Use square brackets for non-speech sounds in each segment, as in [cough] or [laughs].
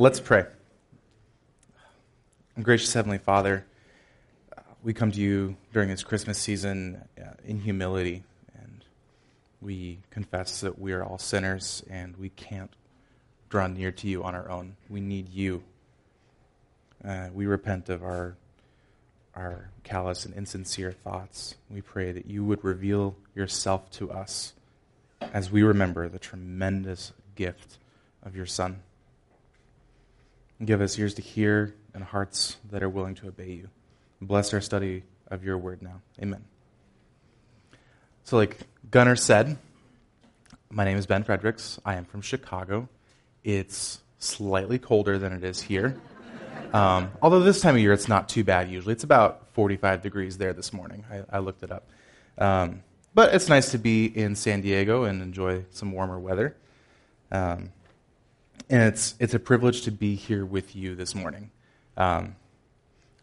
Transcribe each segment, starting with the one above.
Let's pray. Gracious Heavenly Father, we come to you during this Christmas season uh, in humility, and we confess that we are all sinners and we can't draw near to you on our own. We need you. Uh, we repent of our our callous and insincere thoughts. We pray that you would reveal yourself to us as we remember the tremendous gift of your Son. Give us ears to hear and hearts that are willing to obey you. Bless our study of your word now. Amen. So, like Gunnar said, my name is Ben Fredericks. I am from Chicago. It's slightly colder than it is here. Um, although this time of year it's not too bad usually. It's about 45 degrees there this morning. I, I looked it up. Um, but it's nice to be in San Diego and enjoy some warmer weather. Um, and it's, it's a privilege to be here with you this morning, um,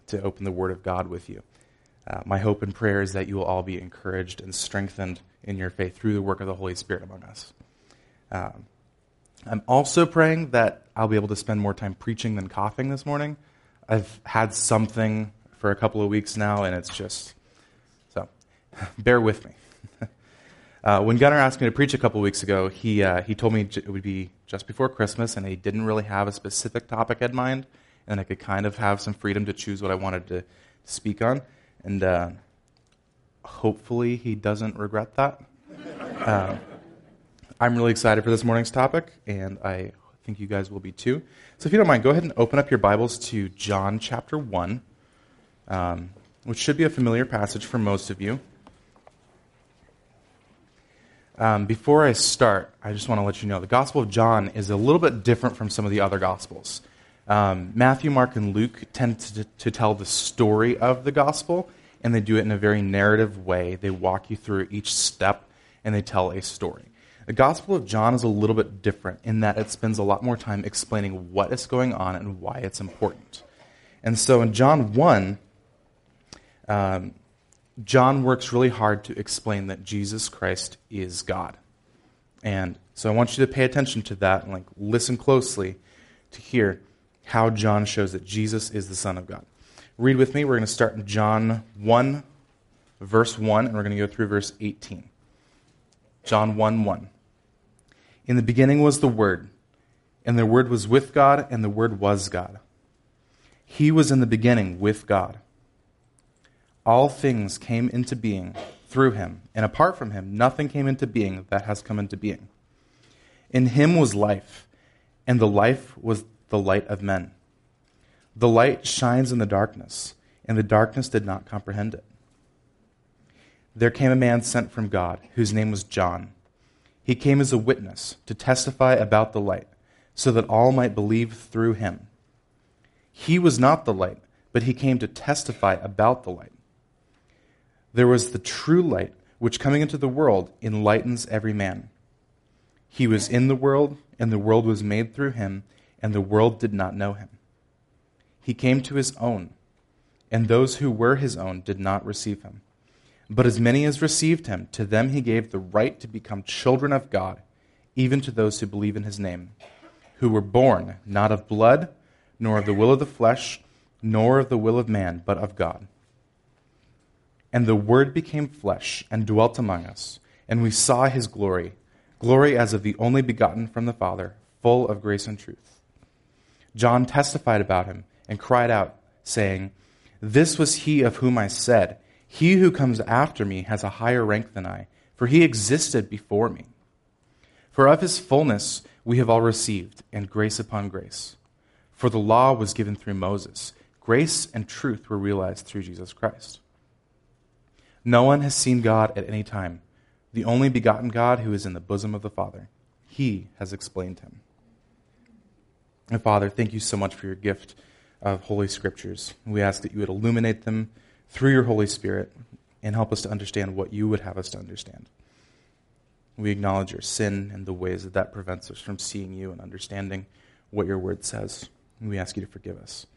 to open the Word of God with you. Uh, my hope and prayer is that you will all be encouraged and strengthened in your faith through the work of the Holy Spirit among us. Um, I'm also praying that I'll be able to spend more time preaching than coughing this morning. I've had something for a couple of weeks now, and it's just so. [laughs] Bear with me. [laughs] uh, when Gunnar asked me to preach a couple of weeks ago, he uh, he told me it would be just before Christmas, and he didn't really have a specific topic in mind, and I could kind of have some freedom to choose what I wanted to speak on, and uh, hopefully he doesn't regret that. Uh, [laughs] I'm really excited for this morning's topic, and I think you guys will be too. So, if you don't mind, go ahead and open up your Bibles to John chapter 1, um, which should be a familiar passage for most of you. Um, before I start, I just want to let you know the Gospel of John is a little bit different from some of the other Gospels. Um, Matthew, Mark, and Luke tend to, to tell the story of the Gospel, and they do it in a very narrative way. They walk you through each step, and they tell a story. The Gospel of John is a little bit different in that it spends a lot more time explaining what is going on and why it's important. And so in John 1, um, John works really hard to explain that Jesus Christ is God. And so I want you to pay attention to that and like listen closely to hear how John shows that Jesus is the Son of God. Read with me. We're going to start in John 1, verse 1, and we're going to go through verse 18. John 1 1. In the beginning was the Word, and the Word was with God, and the Word was God. He was in the beginning with God. All things came into being through him, and apart from him, nothing came into being that has come into being. In him was life, and the life was the light of men. The light shines in the darkness, and the darkness did not comprehend it. There came a man sent from God, whose name was John. He came as a witness to testify about the light, so that all might believe through him. He was not the light, but he came to testify about the light. There was the true light, which coming into the world enlightens every man. He was in the world, and the world was made through him, and the world did not know him. He came to his own, and those who were his own did not receive him. But as many as received him, to them he gave the right to become children of God, even to those who believe in his name, who were born not of blood, nor of the will of the flesh, nor of the will of man, but of God. And the Word became flesh and dwelt among us, and we saw his glory, glory as of the only begotten from the Father, full of grace and truth. John testified about him and cried out, saying, This was he of whom I said, he who comes after me has a higher rank than I, for he existed before me. For of his fullness we have all received, and grace upon grace. For the law was given through Moses, grace and truth were realized through Jesus Christ. No one has seen God at any time, the only begotten God who is in the bosom of the Father. He has explained him. And Father, thank you so much for your gift of Holy Scriptures. We ask that you would illuminate them through your Holy Spirit and help us to understand what you would have us to understand. We acknowledge your sin and the ways that that prevents us from seeing you and understanding what your word says. We ask you to forgive us.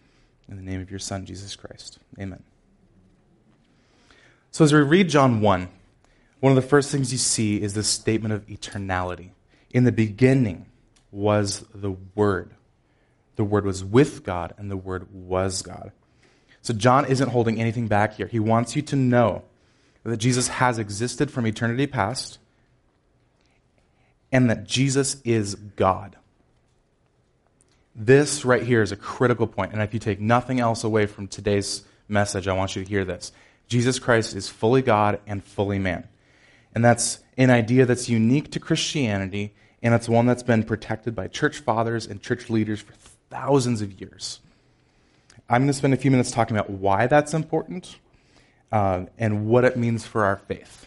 In the name of your Son, Jesus Christ. Amen. So, as we read John 1, one of the first things you see is this statement of eternality. In the beginning was the Word. The Word was with God, and the Word was God. So John isn't holding anything back here. He wants you to know that Jesus has existed from eternity past and that Jesus is God. This right here is a critical point, and if you take nothing else away from today's message, I want you to hear this. Jesus Christ is fully God and fully man. And that's an idea that's unique to Christianity, and it's one that's been protected by church fathers and church leaders for thousands of years. I'm going to spend a few minutes talking about why that's important uh, and what it means for our faith.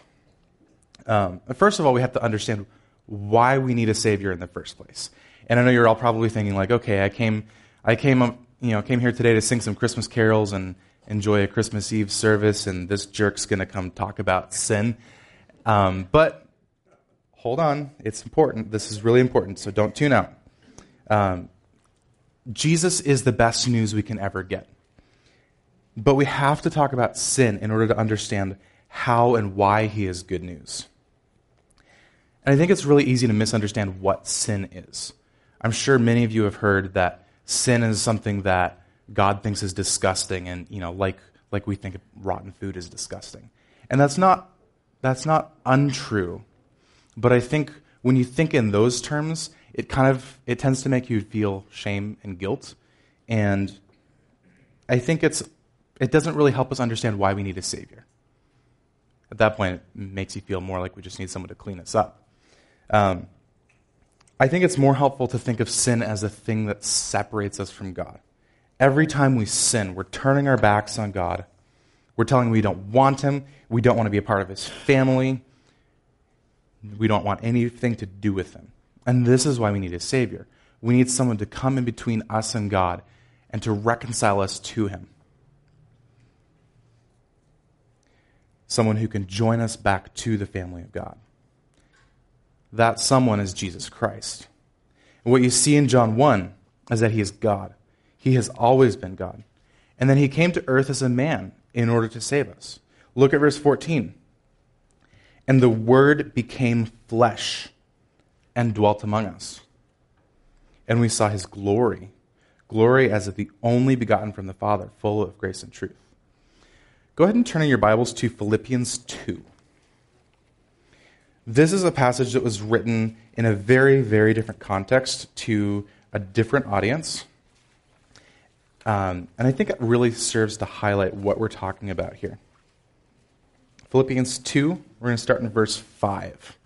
Um, first of all, we have to understand why we need a Savior in the first place. And I know you're all probably thinking, like, okay, I came, I came, you know, came here today to sing some Christmas carols and enjoy a Christmas Eve service, and this jerk's going to come talk about sin. Um, but hold on, it's important. This is really important, so don't tune out. Um, Jesus is the best news we can ever get. But we have to talk about sin in order to understand how and why he is good news. And I think it's really easy to misunderstand what sin is. I'm sure many of you have heard that sin is something that God thinks is disgusting and, you know, like, like we think rotten food is disgusting. And that's not, that's not untrue. But I think when you think in those terms, it kind of it tends to make you feel shame and guilt and i think it's it doesn't really help us understand why we need a savior at that point it makes you feel more like we just need someone to clean us up um, i think it's more helpful to think of sin as a thing that separates us from god every time we sin we're turning our backs on god we're telling him we don't want him we don't want to be a part of his family we don't want anything to do with him and this is why we need a Savior. We need someone to come in between us and God and to reconcile us to Him. Someone who can join us back to the family of God. That someone is Jesus Christ. And what you see in John 1 is that He is God. He has always been God. And then He came to earth as a man in order to save us. Look at verse 14. And the Word became flesh and dwelt among us. And we saw his glory, glory as of the only begotten from the Father, full of grace and truth. Go ahead and turn in your Bibles to Philippians 2. This is a passage that was written in a very, very different context to a different audience. Um, and I think it really serves to highlight what we're talking about here. Philippians 2, we're going to start in verse 5.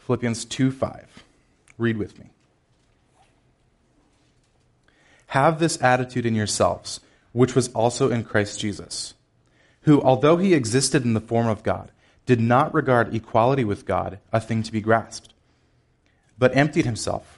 Philippians 2 5. Read with me. Have this attitude in yourselves, which was also in Christ Jesus, who, although he existed in the form of God, did not regard equality with God a thing to be grasped, but emptied himself,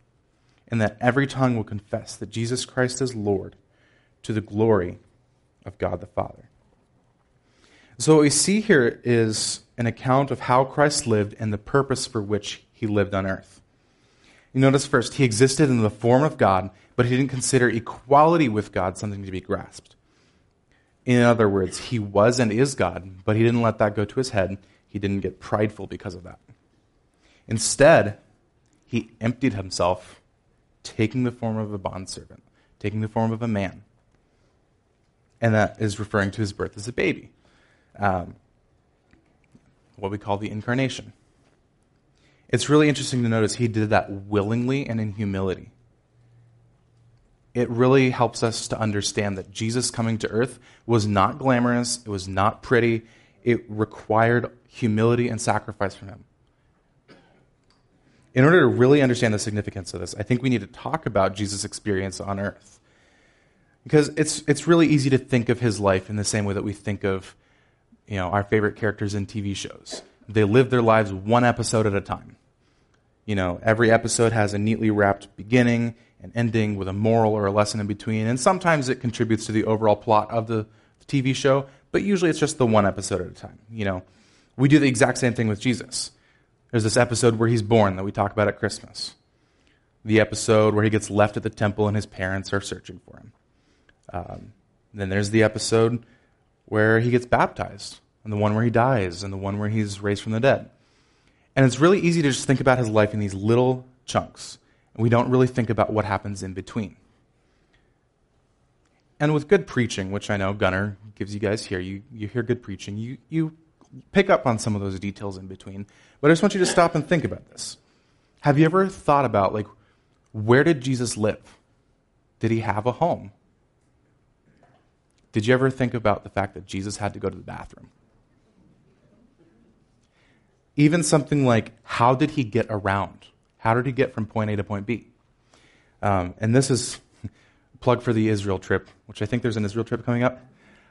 and that every tongue will confess that Jesus Christ is Lord to the glory of God the Father. So, what we see here is an account of how Christ lived and the purpose for which he lived on earth. You notice first, he existed in the form of God, but he didn't consider equality with God something to be grasped. In other words, he was and is God, but he didn't let that go to his head. He didn't get prideful because of that. Instead, he emptied himself, taking the form of a bondservant, taking the form of a man. And that is referring to his birth as a baby, um, what we call the incarnation. It's really interesting to notice he did that willingly and in humility. It really helps us to understand that Jesus coming to earth was not glamorous, it was not pretty, it required humility and sacrifice from him. In order to really understand the significance of this, I think we need to talk about Jesus' experience on earth. Because it's, it's really easy to think of his life in the same way that we think of you know, our favorite characters in TV shows. They live their lives one episode at a time. You know, every episode has a neatly wrapped beginning and ending with a moral or a lesson in between. And sometimes it contributes to the overall plot of the TV show, but usually it's just the one episode at a time. You know, we do the exact same thing with Jesus. There's this episode where he's born that we talk about at Christmas. The episode where he gets left at the temple and his parents are searching for him. Um, then there's the episode where he gets baptized, and the one where he dies, and the one where he's raised from the dead. And it's really easy to just think about his life in these little chunks, and we don't really think about what happens in between. And with good preaching, which I know Gunner gives you guys here, you, you hear good preaching, you, you pick up on some of those details in between. But I just want you to stop and think about this. Have you ever thought about, like, where did Jesus live? Did he have a home? Did you ever think about the fact that Jesus had to go to the bathroom? Even something like, how did he get around? How did he get from point A to point B? Um, and this is [laughs] plug for the Israel trip, which I think there's an Israel trip coming up.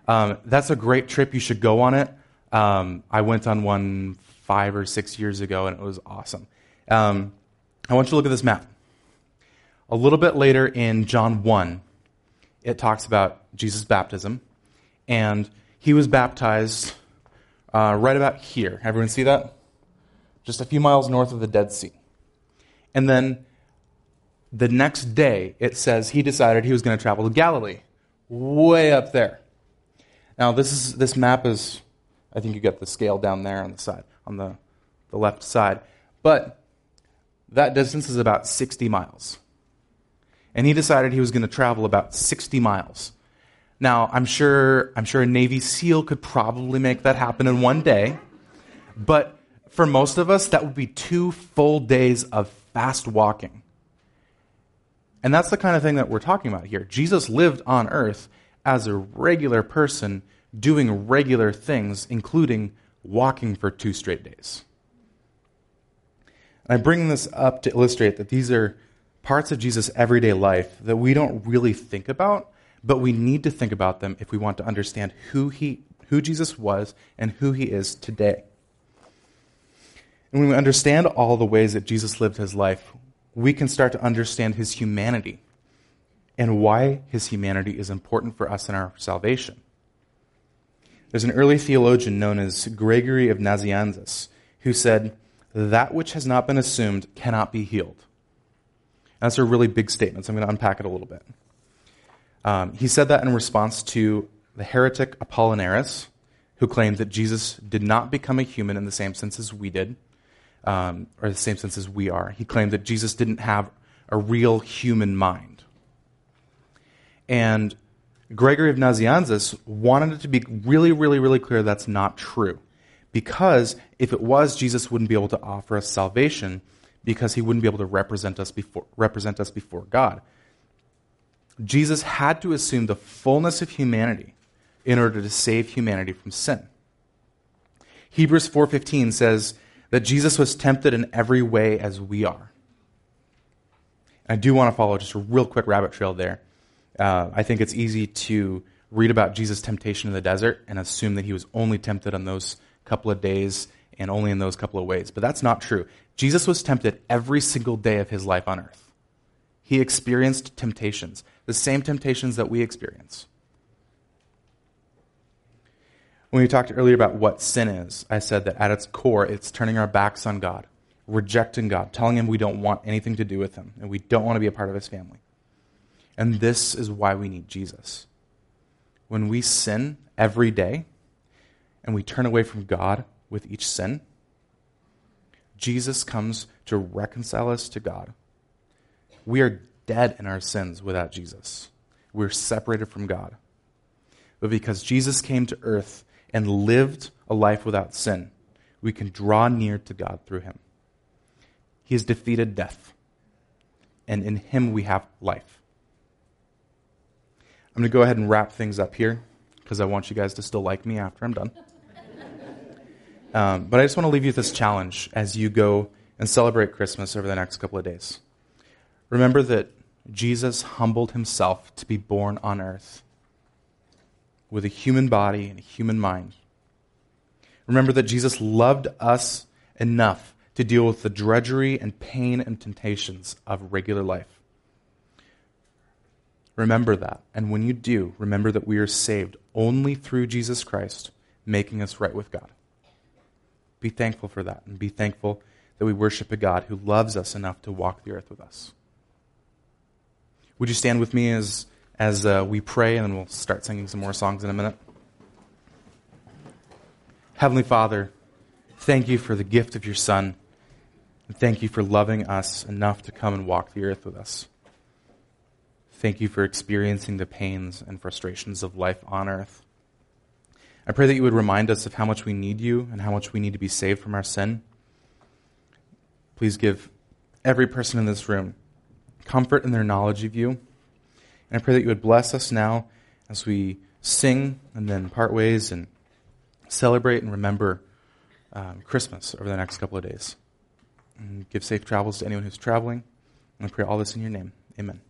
Um, that's a great trip. You should go on it. Um, I went on one five or six years ago, and it was awesome. Um, I want you to look at this map. A little bit later in John 1, it talks about Jesus' baptism, and he was baptized uh, right about here. Everyone see that? Just a few miles north of the Dead Sea. And then the next day, it says he decided he was going to travel to Galilee, way up there. Now, this, is, this map is, I think you get the scale down there on the side, on the, the left side. But that distance is about 60 miles and he decided he was going to travel about 60 miles. Now, I'm sure, I'm sure a Navy SEAL could probably make that happen in one day, but for most of us, that would be two full days of fast walking. And that's the kind of thing that we're talking about here. Jesus lived on earth as a regular person doing regular things, including walking for two straight days. And I bring this up to illustrate that these are parts of Jesus' everyday life that we don't really think about, but we need to think about them if we want to understand who, he, who Jesus was and who he is today. And when we understand all the ways that Jesus lived his life, we can start to understand his humanity and why his humanity is important for us in our salvation. There's an early theologian known as Gregory of Nazianzus who said, That which has not been assumed cannot be healed. That's a really big statement, so I'm going to unpack it a little bit. Um, he said that in response to the heretic Apollinaris, who claimed that Jesus did not become a human in the same sense as we did, um, or the same sense as we are. He claimed that Jesus didn't have a real human mind. And Gregory of Nazianzus wanted it to be really, really, really clear that's not true. Because if it was, Jesus wouldn't be able to offer us salvation because he wouldn't be able to represent us before, represent us before God. Jesus had to assume the fullness of humanity in order to save humanity from sin. Hebrews 4:15 says that Jesus was tempted in every way as we are. I do want to follow just a real quick rabbit trail there. Uh, I think it's easy to read about Jesus' temptation in the desert and assume that he was only tempted on those couple of days and only in those couple of ways. But that's not true. Jesus was tempted every single day of his life on earth. He experienced temptations, the same temptations that we experience. When we talked earlier about what sin is, I said that at its core, it's turning our backs on God, rejecting God, telling Him we don't want anything to do with Him, and we don't want to be a part of His family. And this is why we need Jesus. When we sin every day and we turn away from God with each sin, Jesus comes to reconcile us to God. We are dead in our sins without Jesus. We're separated from God. But because Jesus came to earth and lived a life without sin, we can draw near to God through him. He has defeated death, and in him we have life. I'm going to go ahead and wrap things up here because I want you guys to still like me after I'm done. [laughs] Um, but I just want to leave you with this challenge as you go and celebrate Christmas over the next couple of days. Remember that Jesus humbled himself to be born on earth with a human body and a human mind. Remember that Jesus loved us enough to deal with the drudgery and pain and temptations of regular life. Remember that. And when you do, remember that we are saved only through Jesus Christ, making us right with God. Be thankful for that, and be thankful that we worship a God who loves us enough to walk the earth with us. Would you stand with me as, as uh, we pray, and then we'll start singing some more songs in a minute? Heavenly Father, thank you for the gift of your Son, and thank you for loving us enough to come and walk the earth with us. Thank you for experiencing the pains and frustrations of life on earth. I pray that you would remind us of how much we need you and how much we need to be saved from our sin. Please give every person in this room comfort in their knowledge of you. And I pray that you would bless us now as we sing and then part ways and celebrate and remember um, Christmas over the next couple of days. And give safe travels to anyone who's traveling. And I pray all this in your name. Amen.